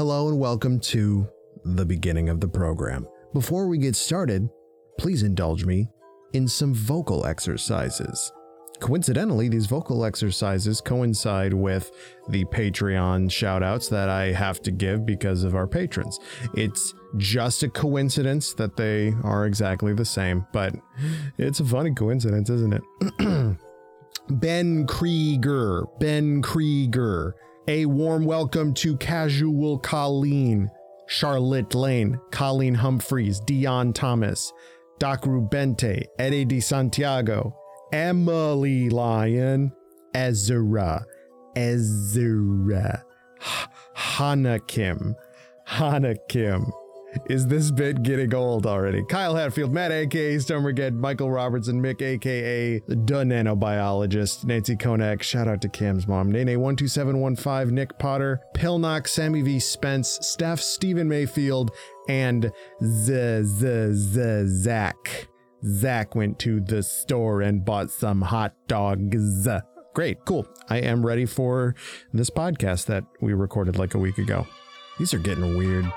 Hello and welcome to the beginning of the program. Before we get started, please indulge me in some vocal exercises. Coincidentally, these vocal exercises coincide with the Patreon shoutouts that I have to give because of our patrons. It's just a coincidence that they are exactly the same, but it's a funny coincidence, isn't it? Ben Krieger, Ben Krieger. A warm welcome to Casual Colleen, Charlotte Lane, Colleen Humphreys, Dion Thomas, Doc Rubente, Eddie Di Santiago, Emily Lyon, Ezra, Ezra, H- Hannah Kim, Hannah Kim. Is this bit getting old already? Kyle Hatfield, Matt, aka Stomerged, Michael Robertson, Mick, aka the nanobiologist, Nancy Konak, shout out to Cam's mom, Nene12715, Nick Potter, Pillnock, Sammy V. Spence, Steph, Stephen Mayfield, and Z Z Z Zach. Zach went to the store and bought some hot dogs. Great, cool. I am ready for this podcast that we recorded like a week ago. These are getting weird.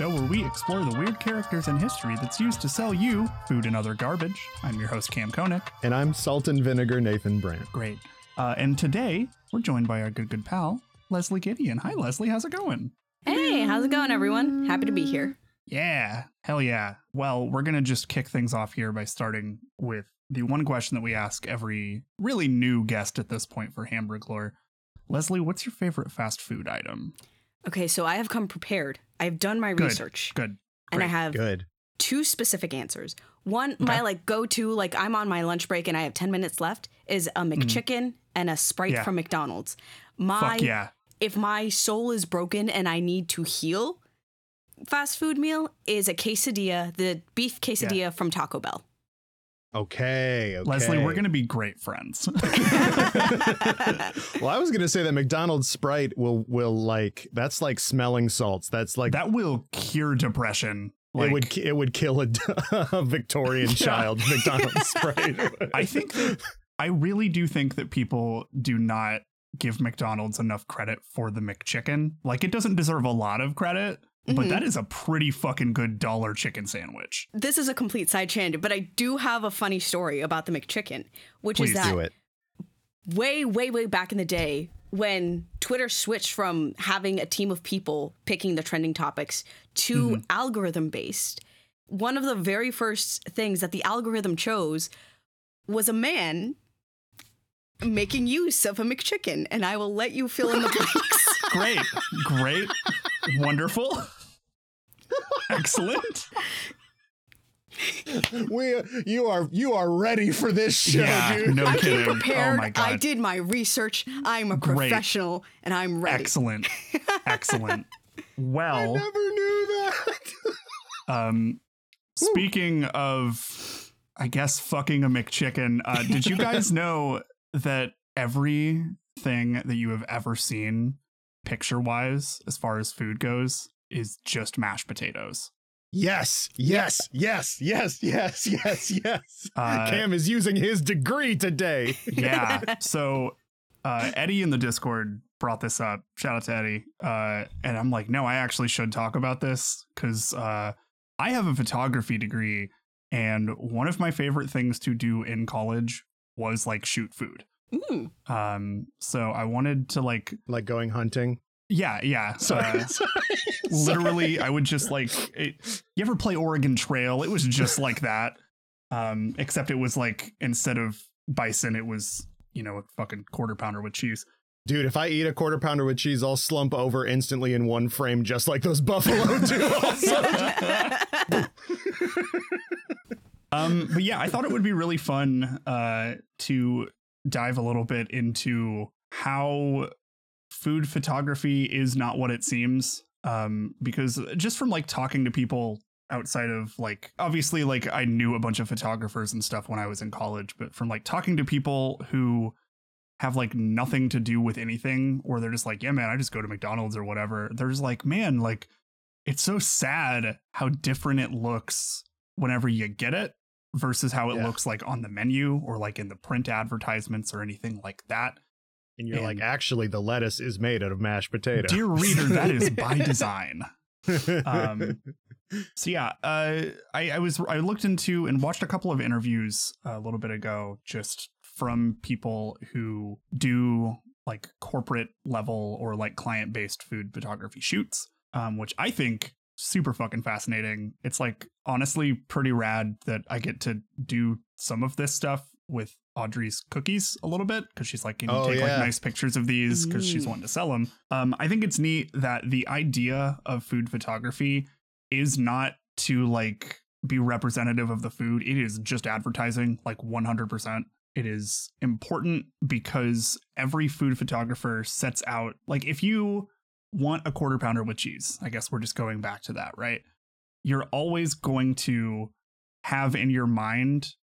Show where we explore the weird characters in history that's used to sell you food and other garbage. I'm your host, Cam Koenig. And I'm Salt and Vinegar Nathan Brandt. Great. Uh, and today, we're joined by our good, good pal, Leslie Gideon. Hi, Leslie. How's it going? Hey, how's it going, everyone? Happy to be here. Yeah. Hell yeah. Well, we're going to just kick things off here by starting with the one question that we ask every really new guest at this point for Hamburg Lore. Leslie, what's your favorite fast food item? Okay, so I have come prepared. I've done my Good. research, Good. and I have Good. two specific answers. One, my like go to, like I'm on my lunch break and I have ten minutes left, is a McChicken and a Sprite Mm-hmm. Yeah. from McDonald's. My Fuck yeah. if my soul is broken and I need to heal, fast food meal is a quesadilla, the beef quesadilla from Taco Bell. Okay, okay. Leslie, we're going to be great friends. Well, I was gonna say that McDonald's Sprite will will like that's like smelling salts. That's like that will cure depression. Like, it would it would kill a, a Victorian Yeah. child. McDonald's Sprite. I think that I really do think that people do not give McDonald's enough credit for the McChicken. Like it doesn't deserve a lot of credit, but Mhm. that is a pretty fucking good dollar chicken sandwich. this is a complete side tangent, but I do have a funny story about the McChicken, which Please is that do it. way, way, way back in the day when Twitter switched from having a team of people picking the trending topics to algorithm based, one of the very first things that the algorithm chose was a man making use of a McChicken. And I will let you fill in the blanks. Great, great, wonderful, excellent. We you are you are ready for this show, Yeah, dude. no I kidding. came prepared. Oh my god, I did my research. I'm a Great. professional and I'm ready. excellent, excellent. Well, I never knew that. Um, speaking of, I guess fucking a McChicken. Uh, did you guys know that everything that you have ever seen, picture wise, as far as food goes, is just mashed potatoes? yes, yes, yes, yes, yes, yes, yes. Uh, Cam is using his degree today. yeah. So uh, Eddie in the Discord brought this up. Shout out to Eddie. Uh, and I'm like, no, I actually should talk about this because uh, I have a photography degree, and one of my favorite things to do in college was like shoot food. Mm. Um, so I wanted to like, like going hunting. Yeah, yeah. Sorry, uh, sorry. literally, I would just like, it, you ever play Oregon Trail? It was just like that. Um, except it was like instead of bison, it was you know a fucking quarter pounder with cheese. Dude, if I eat a quarter pounder with cheese, I'll slump over instantly in one frame, just like those buffalo do. Also. Um, but yeah, I thought it would be really fun uh, to dive a little bit into how food photography is not what it seems. Um, because just from like talking to people outside of like obviously like I knew a bunch of photographers and stuff when I was in college, but from like talking to people who have like nothing to do with anything or they're just like, yeah, man, I just go to McDonald's or whatever. They're just like, man, like it's so sad how different it looks whenever you get it versus how it Yeah. looks like on the menu or like in the print advertisements or anything like that. And you're like, actually, the lettuce is made out of mashed potato. Dear reader, that is by design. um, So yeah, uh, I, I was I looked into and watched a couple of interviews a little bit ago, just from people who do like corporate level or like client based food photography shoots, um, which I think super fucking fascinating. It's like honestly pretty rad that I get to do some of this stuff with Audrey's cookies a little bit because she's like, can you Oh, take like nice pictures of these because she's Mm. wanting to sell them. Um, I think it's neat that the idea of food photography is not to like be representative of the food. It is just advertising, like 100%. It is important because every food photographer sets out, like, if you want a quarter pounder with cheese, I guess we're just going back to that, right? You're always going to have in your mind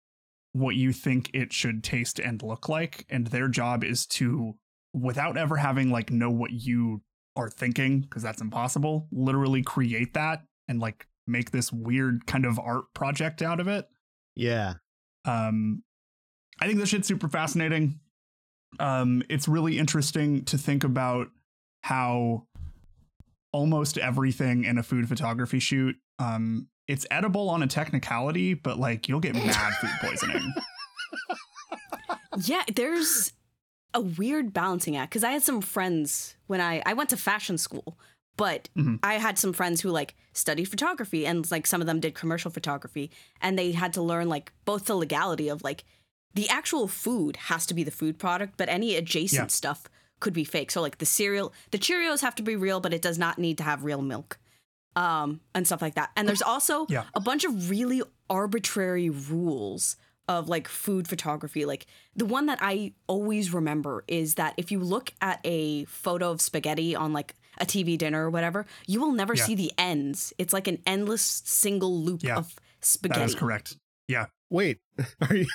what you think it should taste and look like. And their job is to, without ever having like know what you are thinking, because that's impossible, literally create that and like make this weird kind of art project out of it. yeah. Um, I think this shit's super fascinating. Um, it's really interesting to think about how almost everything in a food photography shoot, um, it's edible on a technicality, but like you'll get mad food poisoning. Yeah, there's a weird balancing act because I had some friends when I I went to fashion school, but Mhm. I had some friends who like studied photography and like some of them did commercial photography and they had to learn like both the legality of like the actual food has to be the food product, but any adjacent Yeah. stuff could be fake. So like the cereal, the Cheerios have to be real, but it does not need to have real milk. Um, and stuff like that. And there's also Yeah. a bunch of really arbitrary rules of like food photography. Like the one that I always remember is that if you look at a photo of spaghetti on like a TV dinner or whatever, you will never Yeah. see the ends. It's like an endless single loop Yeah. of spaghetti. That is correct. Yeah. Wait, are you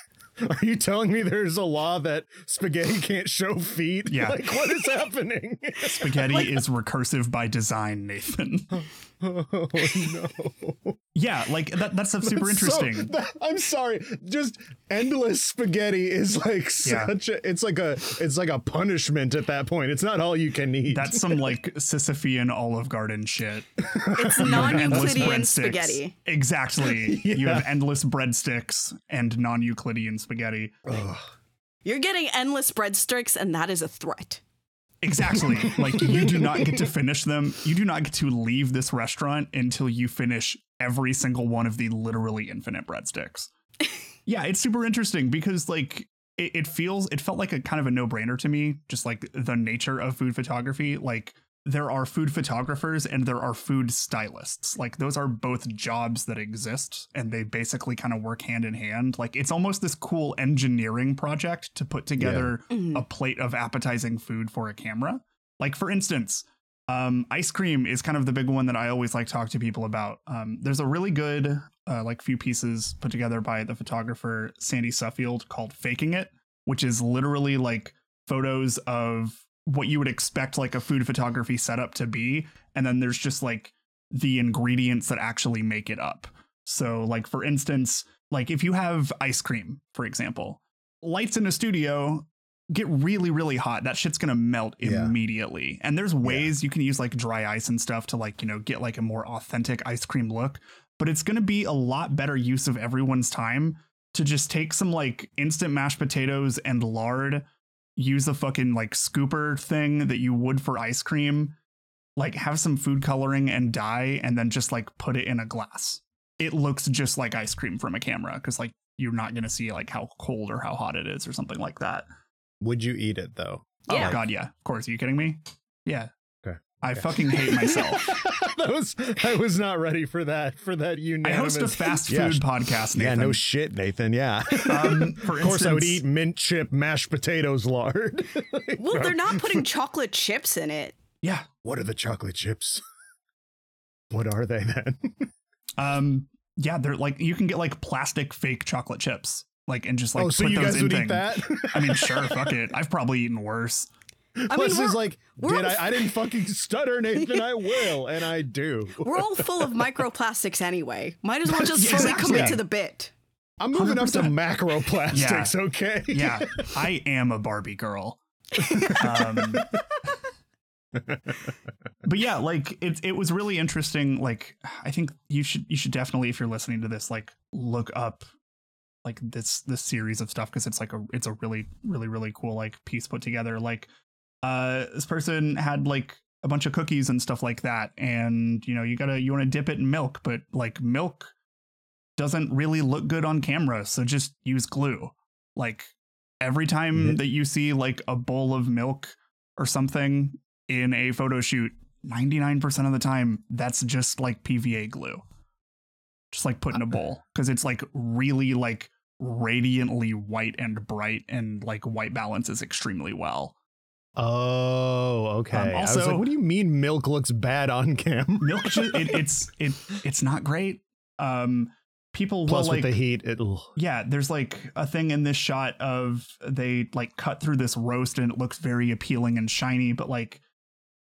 are you telling me there's a law that spaghetti can't show feet? Yeah. Like what is happening? Spaghetti is recursive by design, Nathan. oh no. Yeah, like that, that's super So- interesting. that- I'm sorry. Just endless spaghetti is like Yeah. such a it's like a it's like a punishment at that point. It's not all you can eat. That's some like Sisyphean Olive Garden shit. It's You have endless non-Euclidean spaghetti. Exactly. You have endless breadsticks and non-Euclidean spaghetti. Ugh. You're getting endless breadsticks, and that is a threat. Exactly. like you do not get to finish them. You do not get to leave this restaurant until you finish every single one of the literally infinite breadsticks. yeah, it's super interesting because like it, it feels it felt like a kind of a no-brainer to me, just like the nature of food photography. Like there are food photographers and there are food stylists. Like those are both jobs that exist and they basically kind of work hand in hand. Like it's almost this cool engineering project to put together Mhm. a plate of appetizing food for a camera. Like for instance, um, ice cream is kind of the big one that I always like talk to people about. Um, there's a really good uh, like few pieces put together by the photographer Sandy Suffield called "Faking It," which is literally like photos of what you would expect like a food photography setup to be, and then there's just like the ingredients that actually make it up. So, like for instance, like if you have ice cream, for example, lights in a studio get really really hot that shit's gonna melt Yeah. immediately and there's ways you can use like dry ice and stuff to like you know get like a more authentic ice cream look but it's gonna be a lot better use of everyone's time to just take some like instant mashed potatoes and lard use a fucking like scooper thing that you would for ice cream like have some food coloring and dye and then just like put it in a glass it looks just like ice cream from a camera because like you're not gonna see like how cold or how hot it is or something like that Would you eat it though? Yeah. Oh god, yeah. Of course. Are you kidding me? Yeah. Okay. I fucking hate myself. that was I was not ready for that for that you know, I unanimous. host a fast food Yeah, podcast, Nathan. Yeah, no shit, Nathan. Yeah. um, for of course, I would eat mint chip mashed potatoes lard. Well, they're not putting chocolate chips in it. Yeah. What are the chocolate chips? What are they then? Um, yeah, they're like you can get like plastic fake chocolate chips, like and just like oh, so put you those guys in would things. eat that? I mean, sure, fuck it. I've probably eaten worse. I mean, Plus, we're, is like, did all- I? I didn't fucking stutter, Nathan. I will, and I do. we're all full of microplastics anyway. Might as well just Yeah, fully exactly. commit Yeah. to the bit. I'm moving up to 100%. macroplastics. Okay. Yeah, I am a Barbie girl. Um, but yeah, like it it was really interesting. Like I think you should you should definitely if you're listening to this, like look up like this this series of stuff because it's like a it's a really really really cool like piece put together. Like uh this person had like a bunch of cookies and stuff like that, and you know you gotta you want to dip it in milk, but like milk doesn't really look good on camera, so just use glue. Like every time Yeah. that you see like a bowl of milk or something in a photo shoot, 99% of the time, that's just like PVA glue. Just like put in a bowl. Because it's like really like radiantly white and bright and like white balances extremely well. Oh, okay. Um, I was also- like, what do you mean milk looks bad on camera? Milk it, it's it it's not great. Um people Plus, will like with the heat, it'll. yeah there's like a thing in this shot of they like cut through this roast and it looks very appealing and shiny but like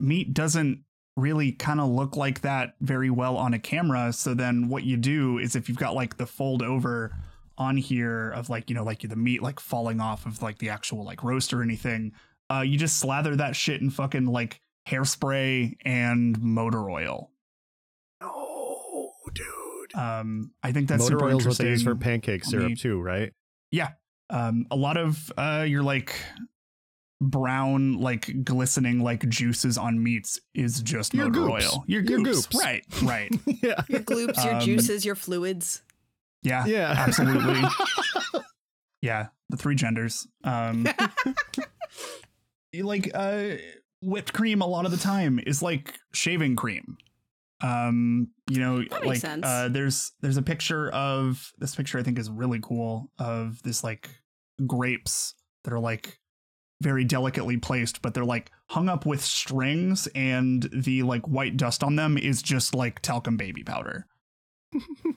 meat doesn't really kind of look like that very well on a camera so then what you do is if you've got like the fold over on here of like you know like the meat like falling off of like the actual like roast or anything uh you just slather that shit in fucking like hairspray and motor oil Oh, dude. um i think that's Motor super oil's what they use for pancake on syrup the- too, right? Yeah. Um, a lot of uh, your like brown, like glistening, like juices on meats is just Your motor goops. oil. Your Your goops. goops. Right. Right. yeah. Your gloops, your Um, juices, your fluids. Yeah. Yeah. Absolutely. Yeah. The three genders. Um, you like uh, whipped cream a lot of the time is like shaving cream. Um, you know, like sense. uh, there's there's a picture of this picture I think is really cool of this like grapes that are like very delicately placed, but they're like hung up with strings, and the like white dust on them is just like talcum baby powder.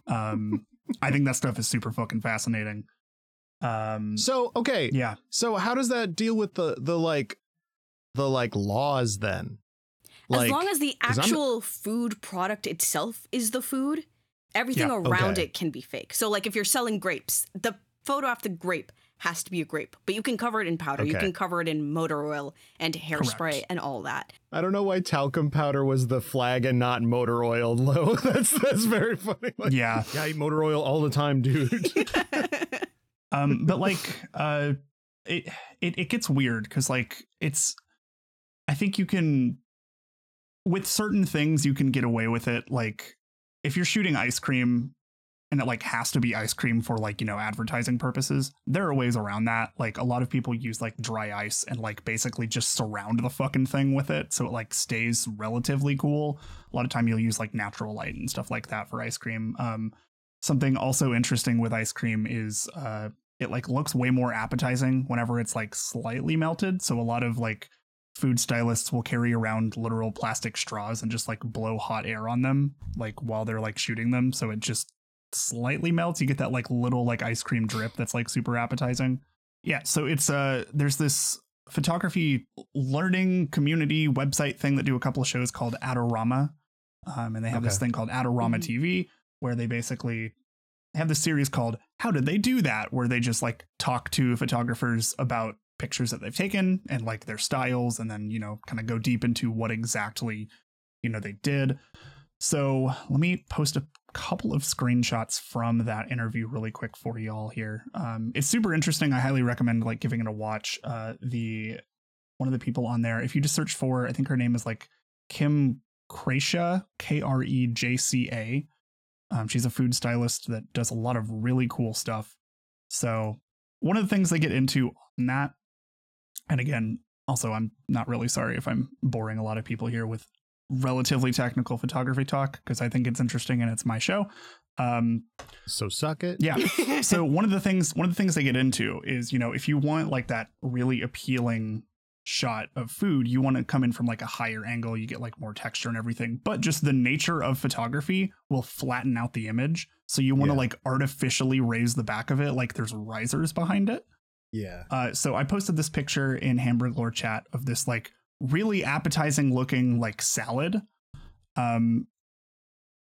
um, I think that stuff is super fucking fascinating. Um, So okay, yeah, so how does that deal with the the like the like laws then? as long as the 'cause I'm- actual food product itself is the food, everything Yeah, around okay. it can be fake. So, like if you're selling grapes, the photo of the grape has to be a grape, but you can cover it in powder, you can cover it in motor oil and hairspray Correct. and all that. I don't know why talcum powder was the flag and not motor oil. Though that's that's very funny. Like, yeah. yeah, I eat motor oil all the time, dude. um but like uh it it, it gets weird because like it's i think you can with certain things you can get away with it like if you're shooting ice cream and it like has to be ice cream for like you know advertising purposes there are ways around that like a lot of people use like dry ice and like basically just surround the fucking thing with it so it like stays relatively cool. A lot of time you'll use like natural light and stuff like that for ice cream um something also interesting with ice cream is uh it like looks way more appetizing whenever it's like slightly melted so a lot of like food stylists will carry around literal plastic straws and just like blow hot air on them like while they're like shooting them so it just slightly melts. You get that like little like ice cream drip that's like super appetizing. Yeah so it's uh there's this photography learning community website thing that do a couple of shows called adorama um, and they have this thing called adorama Mhm. tv where they basically have this series called how did they do that? Where they just like talk to photographers about pictures that they've taken and like their styles and then you know kind of go deep into what exactly you know they did. So let me post a couple of screenshots from that interview really quick for y'all here. Um it's super interesting. I highly recommend like giving it a watch. Uh the one of the people on there if you just search for i think her name is like kim Krejca, k-r-e-j-c-a um, she's a food stylist that does a lot of really cool stuff. So one of the things they get into on that, and again, also I'm not really sorry if I'm boring a lot of people here with relatively technical photography talk because I think it's interesting and it's my show. Um, so suck it. yeah. so one of the things one of the things they get into is you know if you want like that really appealing shot of food, you want to come in from like a higher angle, you get like more texture and everything. But just the nature of photography will flatten out the image. So you want to Yeah. like artificially raise the back of it, like there's risers behind it. Yeah. Uh, so I posted this picture in Hamburg Lore chat of this like really appetizing looking like salad. Um,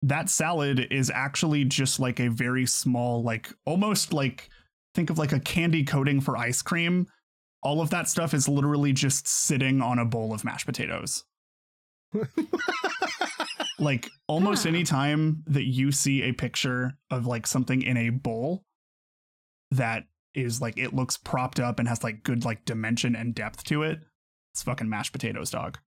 that salad is actually just like a very small, like almost like think of like a candy coating for ice cream. All of that stuff is literally just sitting on a bowl of mashed potatoes. like almost Huh. any time that you see a picture of like something in a bowl that is like it looks propped up and has like good like dimension and depth to it it's fucking mashed potatoes dog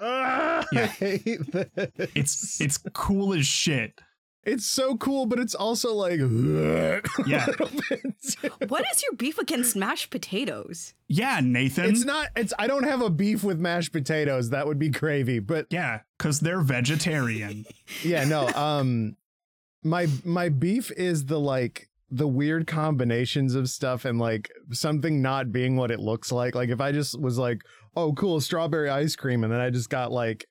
Ah, I Yeah. hate this. it's it's cool as shit it's so cool, but it's also like Yeah. What is your beef against mashed potatoes? yeah nathan It's not. It's. I don't have a beef with mashed potatoes. That would be gravy. But yeah because they're vegetarian yeah, no. Um, my my beef is the like the weird combinations of stuff and like something not being what it looks like. Like if I just was like, oh, cool, strawberry ice cream, and then I just got like,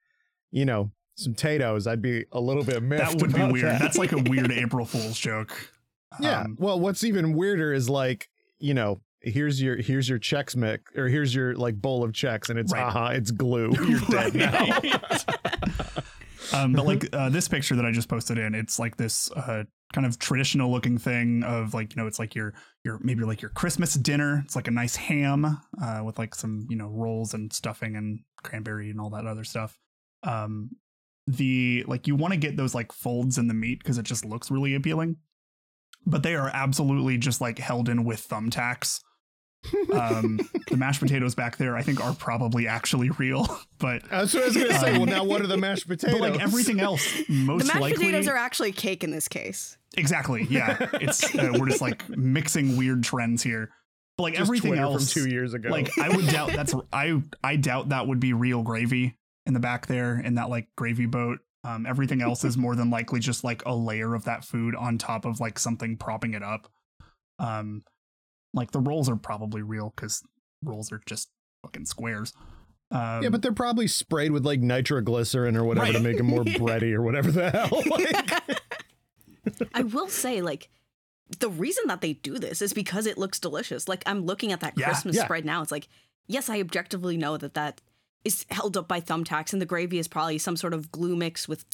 you know, some potatoes, I'd be a little bit miffed. that would be weird that. that's like a weird april fool's joke Yeah. Um, well, what's even weirder is like, you know, here's your here's your Chex Mix or here's your like bowl of Chex and it's Right. haha, it's glue. You're dead now. Um, but like uh, this picture that I just posted in, it's like this uh, kind of traditional looking thing of like you know it's like your your maybe like your Christmas dinner. It's like a nice ham uh, with like some you know rolls and stuffing and cranberry and all that other stuff. Um, the like you want to get those like folds in the meat because it just looks really appealing. But they are absolutely just like held in with thumbtacks um, the mashed potatoes back there, I think, are probably actually real. But That's what I was gonna say. well, now what are the mashed potatoes? but like everything else, most of the mashed likely, potatoes are actually cake in this case. exactly. Yeah, it's uh, we're just like mixing weird trends here. But like Just everything Twitter else, from two years ago. like I would doubt that's I I doubt that would be real gravy in the back there in that like gravy boat. Um, everything else is more than likely just like a layer of that food on top of like something propping it up. Um, like the rolls are probably real because rolls are just fucking squares. Um, yeah, but they're probably sprayed with like nitroglycerin or whatever to make them more bready or whatever the hell. Like, I will say, like, the reason that they do this is because it looks delicious. Like, I'm looking at that Yeah, Christmas yeah. spread now. It's like, yes, I objectively know that that is held up by thumbtacks, and the gravy is probably some sort of glue mix with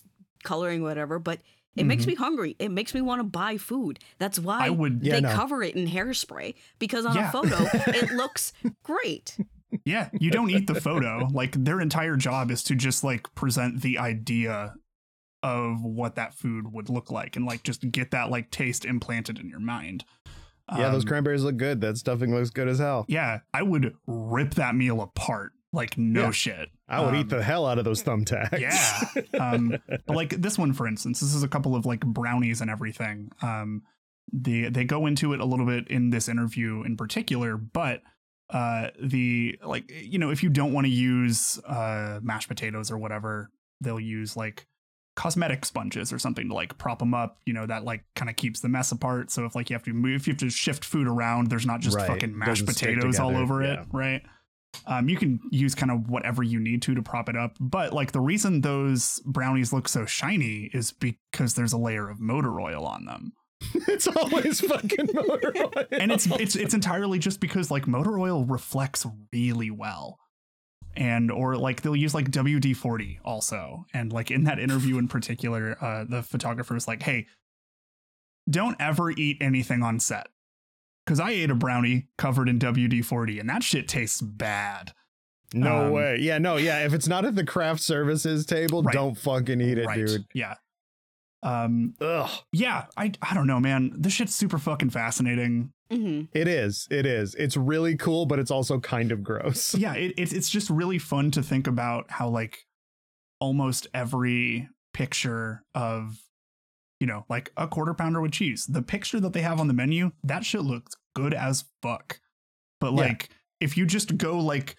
coloring, whatever. But it makes Mhm. me hungry. It makes me want to buy food. That's why I would, Yeah, they no. cover it in hairspray because on Yeah. a photo it looks great. yeah, you don't eat the photo. Like their entire job is to just like present the idea of what that food would look like and like just get that like taste implanted in your mind. yeah, those Um, cranberries look good. That stuffing looks good as hell. Yeah, I would rip that meal apart. Like no Yeah. shit. I would Um, eat the hell out of those thumbtacks. Yeah. Um, but like this one, for instance, this is a couple of like brownies and everything. Um, they they go into it a little bit in this interview in particular, but uh, the like you know if you don't want to use uh mashed potatoes or whatever, they'll use like cosmetic sponges or something to like prop them up. You know that like kind of keeps the mess apart. So if like you have to move, if you have to shift food around, there's not just Right. fucking mashed Doesn't potatoes all over Yeah. it, right? Um, you can use kind of whatever you need to to prop it up, but like the reason those brownies look so shiny is because there's a layer of motor oil on them, it's always fucking motor oil. and it's it's it's entirely just because like motor oil reflects really well, and or like they'll use like WD forty also, and like in that interview in particular, uh, the photographer is like, hey, don't ever eat anything on set. Because I ate a brownie covered in WD 40 and that shit tastes bad. no um, way. Yeah, no, yeah. If it's not at the craft services table, Right. don't fucking eat it, right. dude. Yeah. Um, Ugh. yeah, I I don't know, man. This shit's super fucking fascinating. hmm It is. It is. It's really cool, but it's also kind of gross. Yeah, it, it's it's just really fun to think about how like almost every picture of you know like a quarter pounder with cheese, the picture that they have on the menu, that shit looks good as fuck. But Yeah. like if you just go like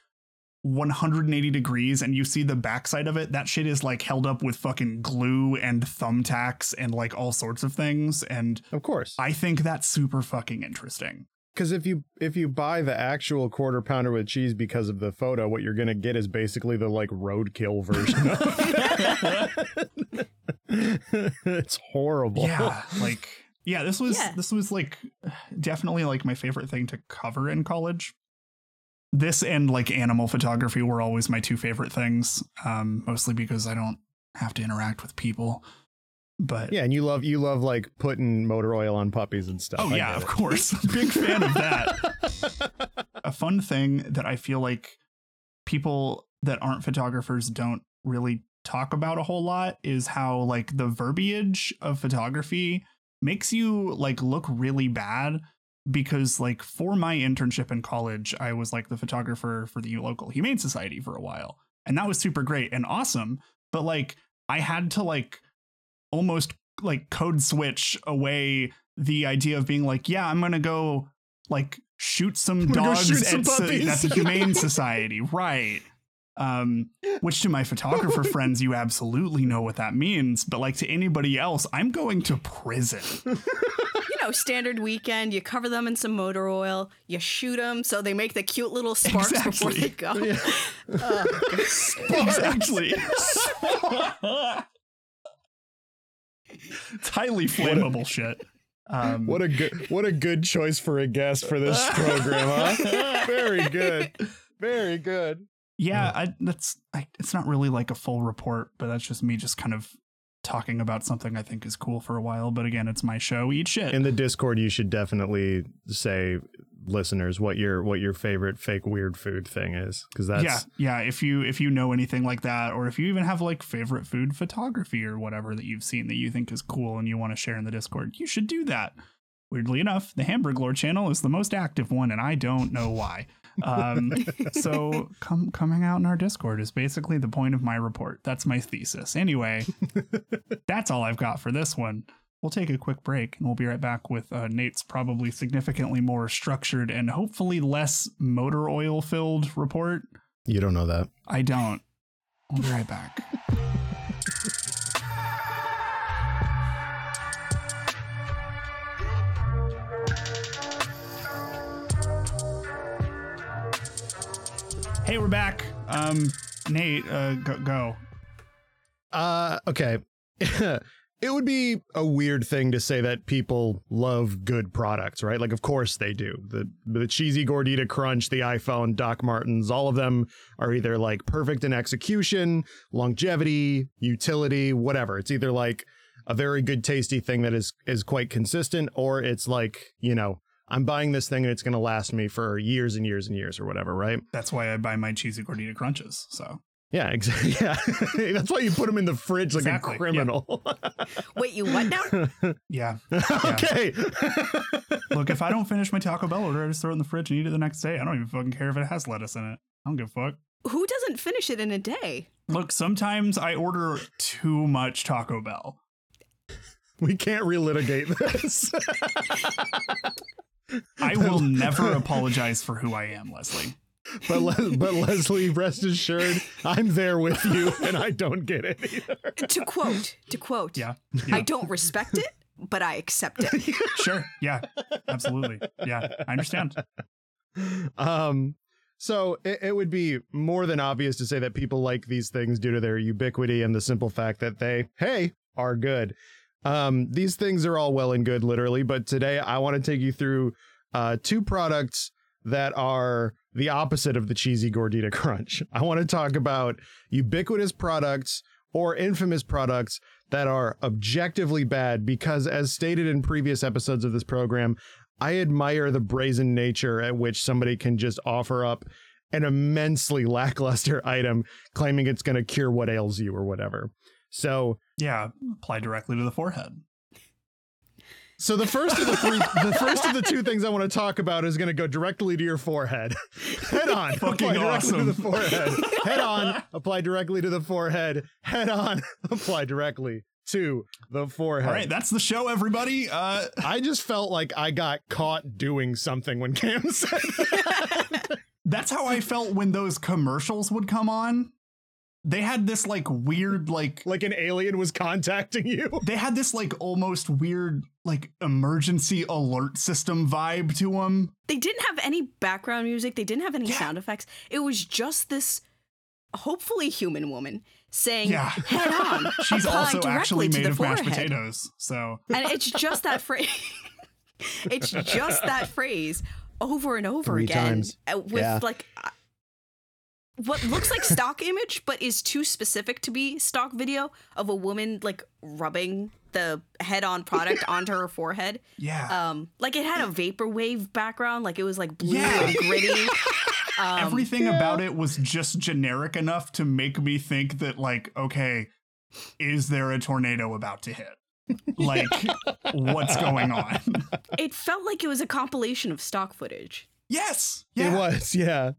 180 degrees and you see the backside of it, that shit is like held up with fucking glue and thumbtacks and like all sorts of things. And Of course. I think that's super fucking interesting. because if you if you buy the actual quarter pounder with cheese because of the photo, what you're gonna get is basically the like roadkill version. of it. it's horrible. Yeah, like yeah, this was Yeah. this was like definitely like my favorite thing to cover in college. This and like animal photography were always my two favorite things, um, mostly because I don't have to interact with people. But Yeah, and you love you love like putting motor oil on puppies and stuff. oh I yeah, of it. course, big fan of that. a fun thing that I feel like people that aren't photographers don't really talk about a whole lot is how like the verbiage of photography makes you like look really bad because like for my internship in college I was like the photographer for the local humane society for a while and that was super great and awesome but like I had to like almost like code switch away the idea of being like yeah I'm going to go like shoot some dogs shoot some at, so- puppies. at the humane society right um which to my photographer friends you absolutely know what that means but like to anybody else i'm going to prison You know, standard weekend. You cover them in some motor oil. You shoot them so they make the cute little sparks before they go. Oh, exactly it's highly flammable shit um What a good what a good choice for a guest for this program, huh? Very good. Very good. Yeah I, that's I, it's not really like a full report but that's just me just kind of talking about something i think is cool for a while. But again it's my show eat shit. In the Discord, you should definitely say listeners what your what your favorite fake weird food thing is. Because that's yeah yeah if you if you know anything like that or if you even have like favorite food photography or whatever that you've seen that you think is cool and you want to share in the discord you should do that. Weirdly enough the hamburg lore channel is the most active one and i don't know why um, so come coming out in our discord is basically the point of my report that's my thesis anyway that's all i've got for this one we'll take a quick break and we'll be right back with uh, nate's probably significantly more structured and hopefully less motor oil filled report you don't know that. I don't. We'll be right back. hey, we're back. Um, Nate, uh, go. go. Uh okay. it would be a weird thing to say that people love good products, right? Like of course they do. The the cheesy gordita crunch, the iPhone, Doc Martens, all of them are either like perfect in execution, longevity, utility, whatever. It's either like a very good tasty thing that is is quite consistent or it's like, you know, I'm buying this thing and it's going to last me for years and years and years or whatever, right? That's why I buy my cheesy gordita crunches. So Yeah, exactly. Yeah. That's why you put them in the fridge like Exactly, a yeah. criminal. Wait, you what now? yeah. okay. Look, if I don't finish my Taco Bell order, I just throw it in the fridge and eat it the next day. I don't even fucking care if it has lettuce in it. I don't give a fuck. Who doesn't finish it in a day? Look, sometimes I order too much Taco Bell. we can't relitigate this. I will never apologize for who I am, Leslie. but Le- but Leslie, rest assured, I'm there with you, and I don't get it either. To quote, to quote, Yeah. I don't respect it, but I accept it. Sure. Yeah. Absolutely. Yeah. I understand. Um, so it, it would be more than obvious to say that people like these things due to their ubiquity and the simple fact that they, hey, are good. Um, these things are all well and good, literally, but today I want to take you through uh, two products that are the opposite of the cheesy gordita crunch. I want to talk about ubiquitous products or infamous products that are objectively bad because, as stated in previous episodes of this program, I admire the brazen nature at which somebody can just offer up an immensely lackluster item claiming it's going to cure what ails you or whatever. So, Yeah. Apply directly to the forehead. so the first of the three, the first of the two things I want to talk about is going to go directly to your forehead. Head on, Fucking apply directly to awesome. the forehead. Head on, apply directly to the forehead. Head on, apply directly to the forehead. All right. That's the show, everybody. Uh, I just felt like I got caught doing something when Cam said that. that's how I felt when those commercials would come on. They had this like weird like like an alien was contacting you. they had this like almost weird like emergency alert system vibe to them. They didn't have any background music. They didn't have any Yeah. sound effects. It was just this hopefully human woman saying Yeah. head on. She's also actually made the of mashed potatoes. So And it's just that phrase. it's just that phrase over and over Three again times. uh, with Yeah. like uh, what looks like stock image but is too specific to be stock video of a woman like rubbing the head-on product onto her forehead. yeah. Um like it had a vaporwave background like it was like blue Yeah. and gritty. Um, Everything about it was just generic enough to make me think that like, okay, is there a tornado about to hit? Like, what's going on? it felt like it was a compilation of stock footage. Yes. Yeah. It was, yeah.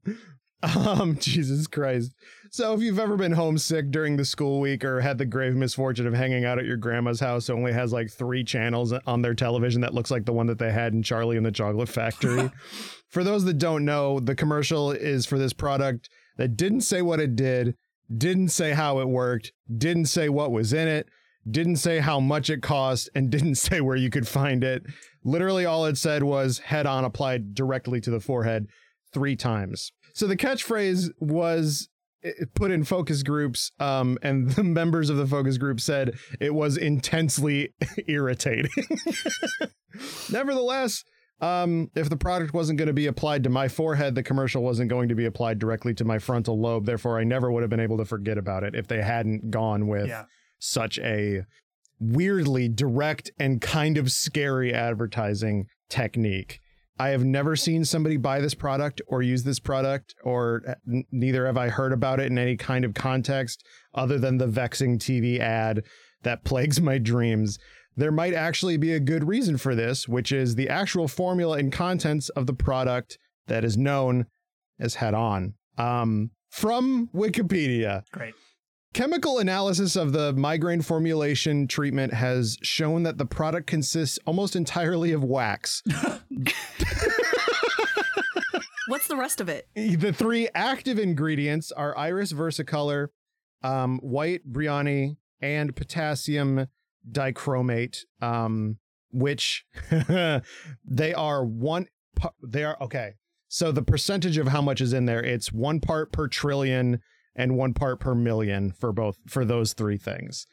Um, Jesus Christ. So if you've ever been homesick during the school week or had the grave misfortune of hanging out at your grandma's house who only has like three channels on their television that looks like the one that they had in Charlie and the Chocolate Factory. for those that don't know, the commercial is for this product that didn't say what it did, didn't say how it worked, didn't say what was in it, didn't say how much it cost, and didn't say where you could find it. Literally all it said was head on applied directly to the forehead three times. So the catchphrase was eh, put in focus groups, um, and the members of the focus group said it was intensely irritating. Nevertheless, um, if the product wasn't going to be applied to my forehead, the commercial wasn't going to be applied directly to my frontal lobe. Therefore, I never would have been able to forget about it if they hadn't gone with Yeah. such a weirdly direct and kind of scary advertising technique. I have never seen somebody buy this product or use this product, or n- neither have I heard about it in any kind of context other than the vexing TV ad that plagues my dreams. There might actually be a good reason for this, which is the actual formula and contents of the product that is known as head on. Um, from Wikipedia. Great. Chemical analysis of the migraine formulation treatment has shown that the product consists almost entirely of wax. What's the rest of it? the three active ingredients are iris versicolor, um, white bryony, and potassium dichromate, um, which they are one. pa- They are okay. So the percentage of how much is in there, it's one part per trillion and one part per million for both for those three things.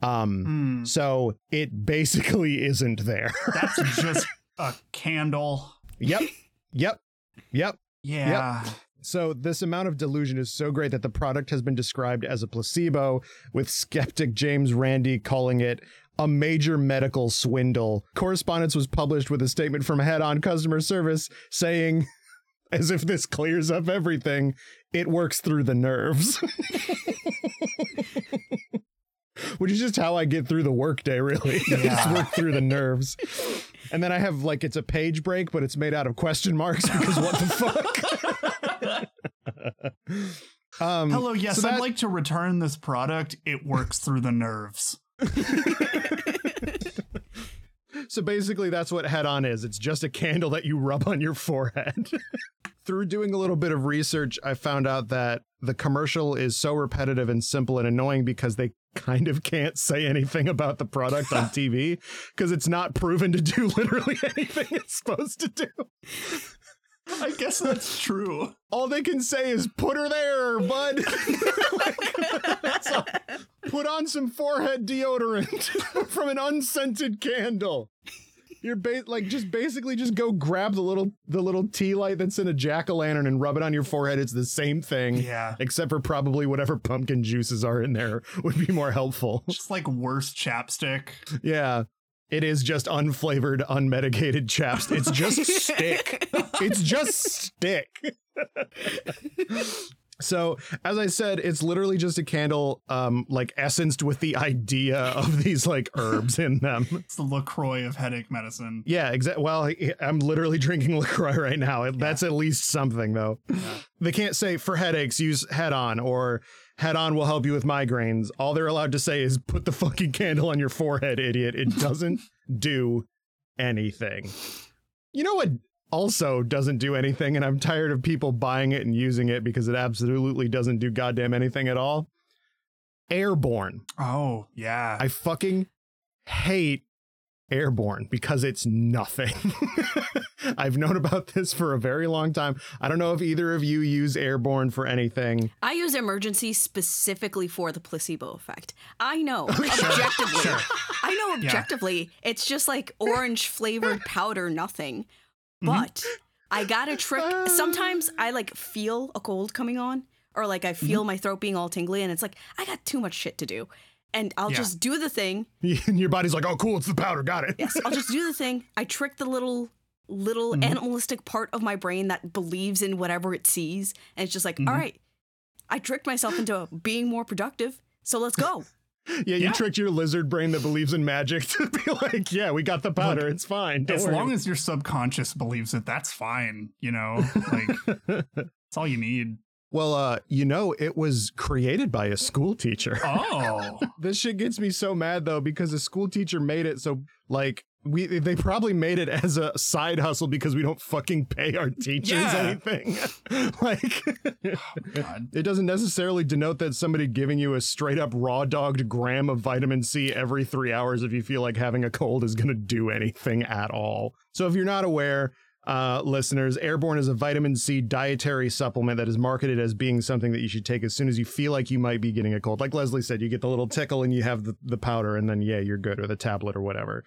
Um, Hmm. so it basically isn't there. That's just a candle. yep, yep, yep. Yeah. So this amount of delusion is so great that the product has been described as a placebo, with skeptic James Randi calling it a major medical swindle. Correspondence was published with a statement from Head On Customer Service saying, as if this clears up everything, it works through the nerves. Which is just how I get through the workday, really. I just work through the nerves. And then I have like it's a page break, but it's made out of question marks because what the fuck? um, Hello, yes, so I'd like to return this product. It works through the nerves. So basically, that's what head on is. It's just a candle that you rub on your forehead. Through doing a little bit of research, I found out that the commercial is so repetitive and simple and annoying because they kind of can't say anything about the product on TV because it's not proven to do literally anything it's supposed to do. I guess that's true. All they can say is "put her there, bud." Like. Put on some forehead deodorant from an unscented candle. You're ba- like just basically just go grab the little the little tea light that's in a jack o' lantern and rub it on your forehead. It's the same thing, Yeah. except for probably whatever pumpkin juices are in there would be more helpful. Just like worse chapstick. Yeah. It is just unflavored, unmedicated chapstick. It's just stick. It's just stick. so, as I said, it's literally just a candle, um, like essenced with the idea of these like herbs in them. It's the LaCroix of headache medicine. Yeah, exactly. Well, I'm literally drinking LaCroix right now. That's at least something, though. They can't say for headaches, use head on or head on will help you with migraines. All they're allowed to say is put the fucking candle on your forehead, idiot. It doesn't do anything. You know what also doesn't do anything, and I'm tired of people buying it and using it because it absolutely doesn't do goddamn anything at all? Airborne. Oh, yeah. I fucking hate Airborne because it's nothing. I've known about this for a very long time. I don't know if either of you use Airborne for anything. I use Emergen-C specifically for the placebo effect. I know objectively. sure. I know Yeah. objectively. It's just like orange flavored powder, nothing. Mhm. But I got a trick. Sometimes I like feel a cold coming on, or like I feel my throat being all tingly, and it's like I got too much shit to do, and I'll Yeah. just do the thing. And your body's like, oh, cool, it's the powder. Got it. Yes, I'll just do the thing. I trick the little little Mhm. animalistic part of my brain that believes in whatever it sees, and it's just like, all right, I tricked myself into being more productive, so let's go. Yeah, you Yeah. tricked your lizard brain that believes in magic to be like, yeah, we got the powder. it's fine. Don't as worry. long as your subconscious believes it, that's fine. You know, like that's all you need. well, uh, you know, it was created by a school teacher. Oh, this shit gets me so mad though because a school teacher made it so like we they probably made it as a side hustle because we don't fucking pay our teachers Yeah. anything. like God. it doesn't necessarily denote that somebody giving you a straight up raw dogged gram of vitamin C every 3 hours if you feel like having a cold is going to do anything at all. So if you're not aware, uh, listeners, Airborne is a vitamin C dietary supplement that is marketed as being something that you should take as soon as you feel like you might be getting a cold. Like Leslie said, you get the little tickle and you have the, the powder, and then, yeah, you're good, or the tablet or whatever.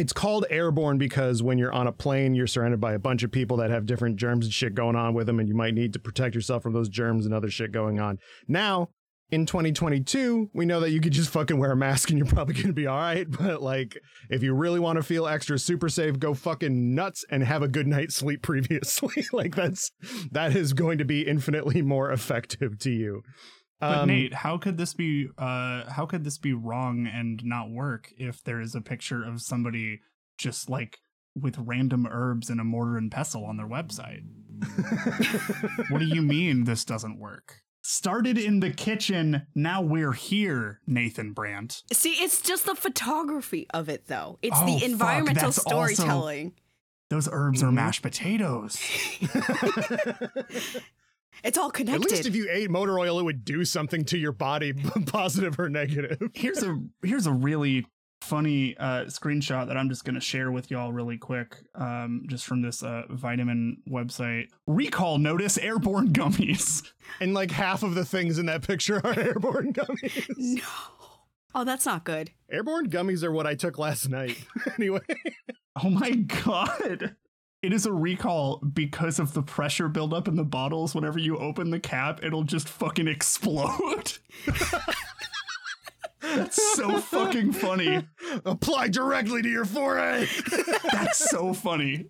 It's called airborne because when you're on a plane, you're surrounded by a bunch of people that have different germs and shit going on with them, and you might need to protect yourself from those germs and other shit going on. Now, in 2022, we know that you could just fucking wear a mask and you're probably to be all right. But like, if you really want to feel extra super safe, go fucking nuts and have a good night's sleep previously. like that's that is going to be infinitely more effective to you. But Um, Nate, how could this be? Uh, how could this be wrong and not work if there is a picture of somebody just like with random herbs and a mortar and pestle on their website? what do you mean this doesn't work? Started in the kitchen, now we're here, Nathan Brandt. See, it's just the photography of it, though. It's Oh, the fuck, environmental that's also- storytelling. Those herbs are Mhm. mashed potatoes. It's all connected. At least if you ate motor oil, it would do something to your body, positive or negative. here's a here's a really funny uh, screenshot that I'm just going to share with y'all really quick, um, just from this uh, vitamin website. Recall notice airborne gummies. And like half of the things in that picture are airborne gummies. no. Oh, that's not good. Airborne gummies are what I took last night. anyway, Oh my god. It is a recall because of the pressure buildup in the bottles. Whenever you open the cap, it'll just fucking explode. That's so fucking funny. apply directly to your forehead. That's so funny.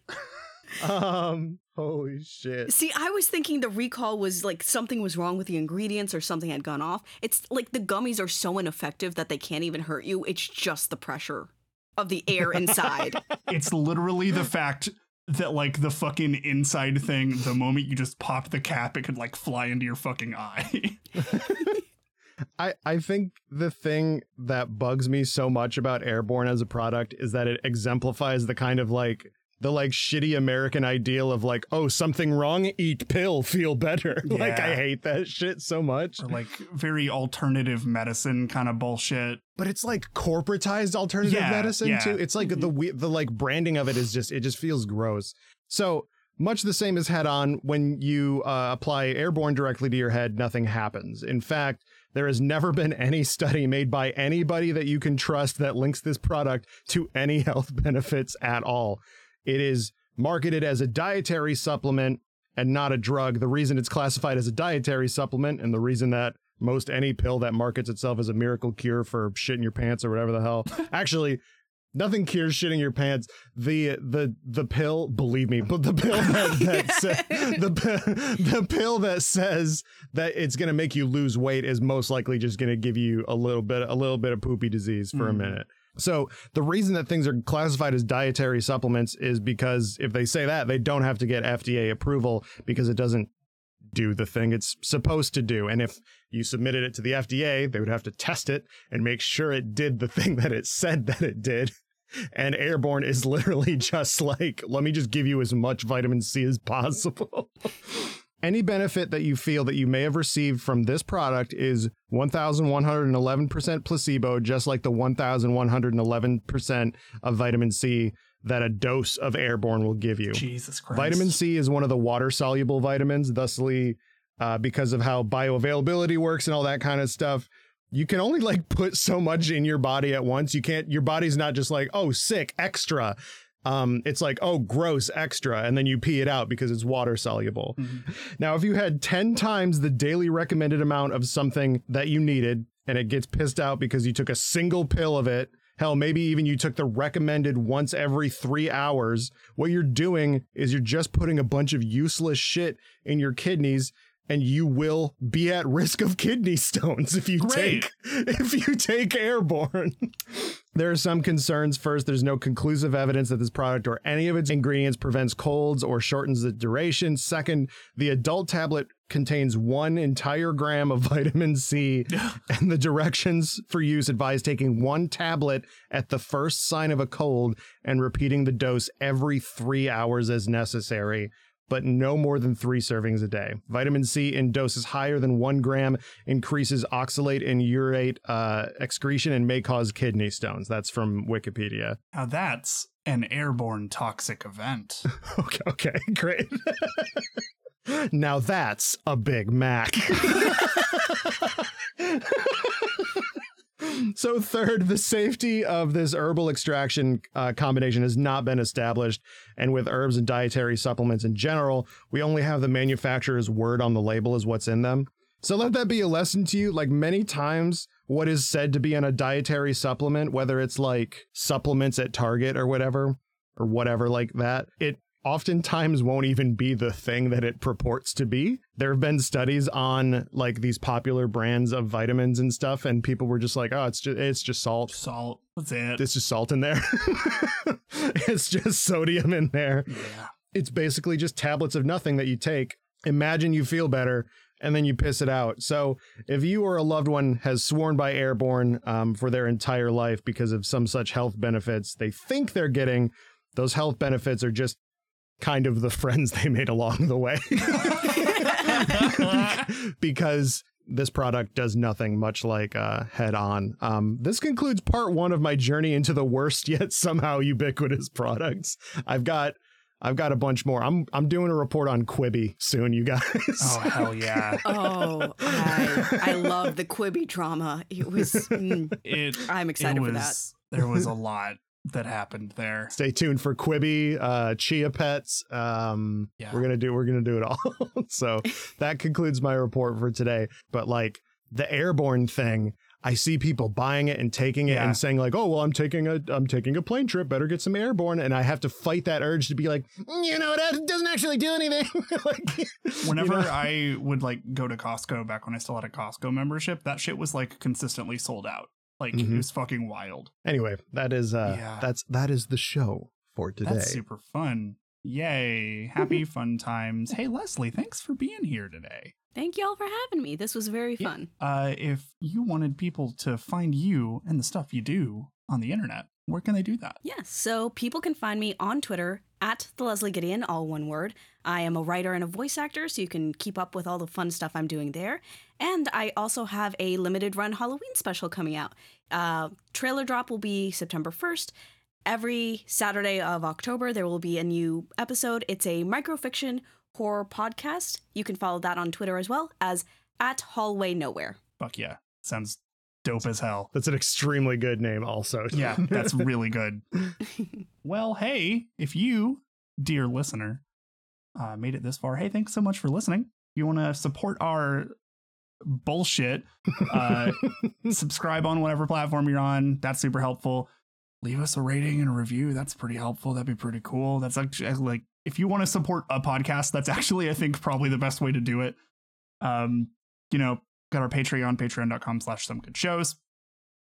um, holy shit. See, I was thinking the recall was like something was wrong with the ingredients or something had gone off. It's like the gummies are so ineffective that they can't even hurt you. It's just the pressure of the air inside. It's literally the fact that like the fucking inside thing, the moment you just pop the cap, it could like fly into your fucking eye. I, I think the thing that bugs me so much about Airborne as a product is that it exemplifies the kind of like the like shitty American ideal of like, oh, something wrong, eat pill, feel better. like I hate that shit so much. or like very alternative medicine kind of bullshit. But it's like corporatized alternative Yeah, medicine yeah. too. It's like the the like branding of it is just it just feels gross. So much the same as head on when you uh, apply airborne directly to your head, nothing happens. In fact, there has never been any study made by anybody that you can trust that links this product to any health benefits at all. It is marketed as a dietary supplement and not a drug. The reason it's classified as a dietary supplement and the reason that most any pill that markets itself as a miracle cure for shit in your pants or whatever the hell. Actually, nothing cures shit in your pants. The the the pill, believe me, but the pill that, that sa- the the pill that says that it's going to make you lose weight is most likely just going to give you a little bit a little bit of poopy disease for a Mm. minute. So the reason that things are classified as dietary supplements is because if they say that, they don't have to get FDA approval because it doesn't do the thing it's supposed to do. And if you submitted it to the FDA, they would have to test it and make sure it did the thing that it said that it did. And airborne is literally just like, let me just give you as much vitamin C as possible. any benefit that you feel that you may have received from this product is 1111% placebo just like the 1111% of vitamin C that a dose of airborne will give you. Jesus Christ. Vitamin C is one of the water soluble vitamins, thusly, uh, because of how bioavailability works and all that kind of stuff. You can only like put so much in your body at once. You can't, your body's not just like, oh, sick, extra. Um, it's like, oh, gross, extra. And then you pee it out because it's water soluble. Mhm. Now, if you had 10 times the daily recommended amount of something that you needed and it gets pissed out because you took a single pill of it, hell, maybe even you took the recommended once every three hours, what you're doing is you're just putting a bunch of useless shit in your kidneys. And you will be at risk of kidney stones if you Great. take if you take airborne. There are some concerns. First, there's no conclusive evidence that this product or any of its ingredients prevents colds or shortens the duration. Second, the adult tablet contains one entire gram of vitamin C, and the directions for use advise taking one tablet at the first sign of a cold and repeating the dose every three hours as necessary. But no more than three servings a day. Vitamin C in doses higher than one gram increases oxalate and urate uh, excretion and may cause kidney stones. That's from Wikipedia. Now that's an airborne toxic event. Okay, okay, great. now that's a Big Mac. So, third, the safety of this herbal extraction uh, combination has not been established. And with herbs and dietary supplements in general, we only have the manufacturer's word on the label as what's in them. So, let that be a lesson to you. Like many times, what is said to be in a dietary supplement, whether it's like supplements at Target or whatever, or whatever like that, it oftentimes won't even be the thing that it purports to be. There have been studies on like these popular brands of vitamins and stuff, and people were just like, "Oh, it's just it's just salt. Salt. That's it. It's just salt in there. it's just sodium in there. yeah. It's basically just tablets of nothing that you take. Imagine you feel better." And then you piss it out. So, if you or a loved one has sworn by Airborne um, for their entire life because of some such health benefits they think they're getting, those health benefits are just kind of the friends they made along the way. because this product does nothing much like uh, head on. Um, this concludes part one of my journey into the worst yet somehow ubiquitous products. I've got. I've got a bunch more. I'm I'm doing a report on Quibi soon, you guys. Oh hell yeah. Oh, I, I love the Quibi drama. It was. mm, It. I'm excited it for that. There was a lot that happened there. Stay tuned for Quibi, uh, Chia Pets. Um, Yeah. we're gonna do we're gonna do it all. so that concludes my report for today. But like the airborne thing, I see people buying it and taking it Yeah. and saying like, "Oh, well, I'm taking a I'm taking a plane trip. Better get some airborne." And I have to fight that urge to be like, "Mm, you know, that doesn't actually do anything. like, Whenever you know? I would like go to Costco back when I still had a Costco membership, that shit was like consistently sold out. Like Mhm. it was fucking wild. anyway, that is uh, Yeah. that's that is the show for today. That's super fun. Yay. Happy fun times. Hey Leslie, thanks for being here today. Thank y'all for having me. This was very Yeah. fun. Uh if you wanted people to find you and the stuff you do on the internet, where can they do that? Yes, so people can find me on Twitter at the Leslie Gideon, all one word. I am a writer and a voice actor, so you can keep up with all the fun stuff I'm doing there. And I also have a limited run Halloween special coming out. Uh, trailer drop will be September 1st. Every Saturday of October, there will be a new episode. It's a microfiction horror podcast. You can follow that on Twitter as well as at Hallway Nowhere. Fuck yeah. Sounds dope as hell. That's an extremely good name, also. Yeah, that's really good. Well, hey, if you, dear listener, uh, made it this far, hey, thanks so much for listening. If you want to support our bullshit, uh, subscribe on whatever platform you're on. That's super helpful. Leave us a rating and a review. That's pretty helpful. That'd be pretty cool. That's actually like if you want to support a podcast, that's actually I think probably the best way to do it. Um, you know, got our Patreon, patreon.com slash some good shows.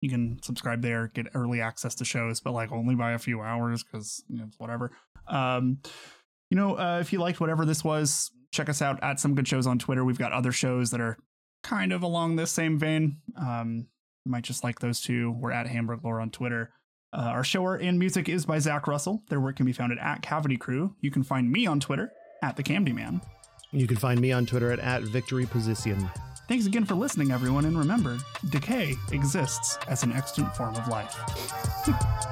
You can subscribe there, get early access to shows, but like only by a few hours because you know, it's whatever. Um, you know, uh, if you liked whatever this was, check us out at some good shows on Twitter. We've got other shows that are kind of along this same vein. Um, you might just like those two. We're at Hamburg Lore on Twitter. Uh, our show art and music is by Zach Russell. Their work can be found at, at Cavity Crew. You can find me on Twitter at the Camdy Man. You can find me on Twitter at, at Victory Position. Thanks again for listening, everyone, and remember, decay exists as an extant form of life.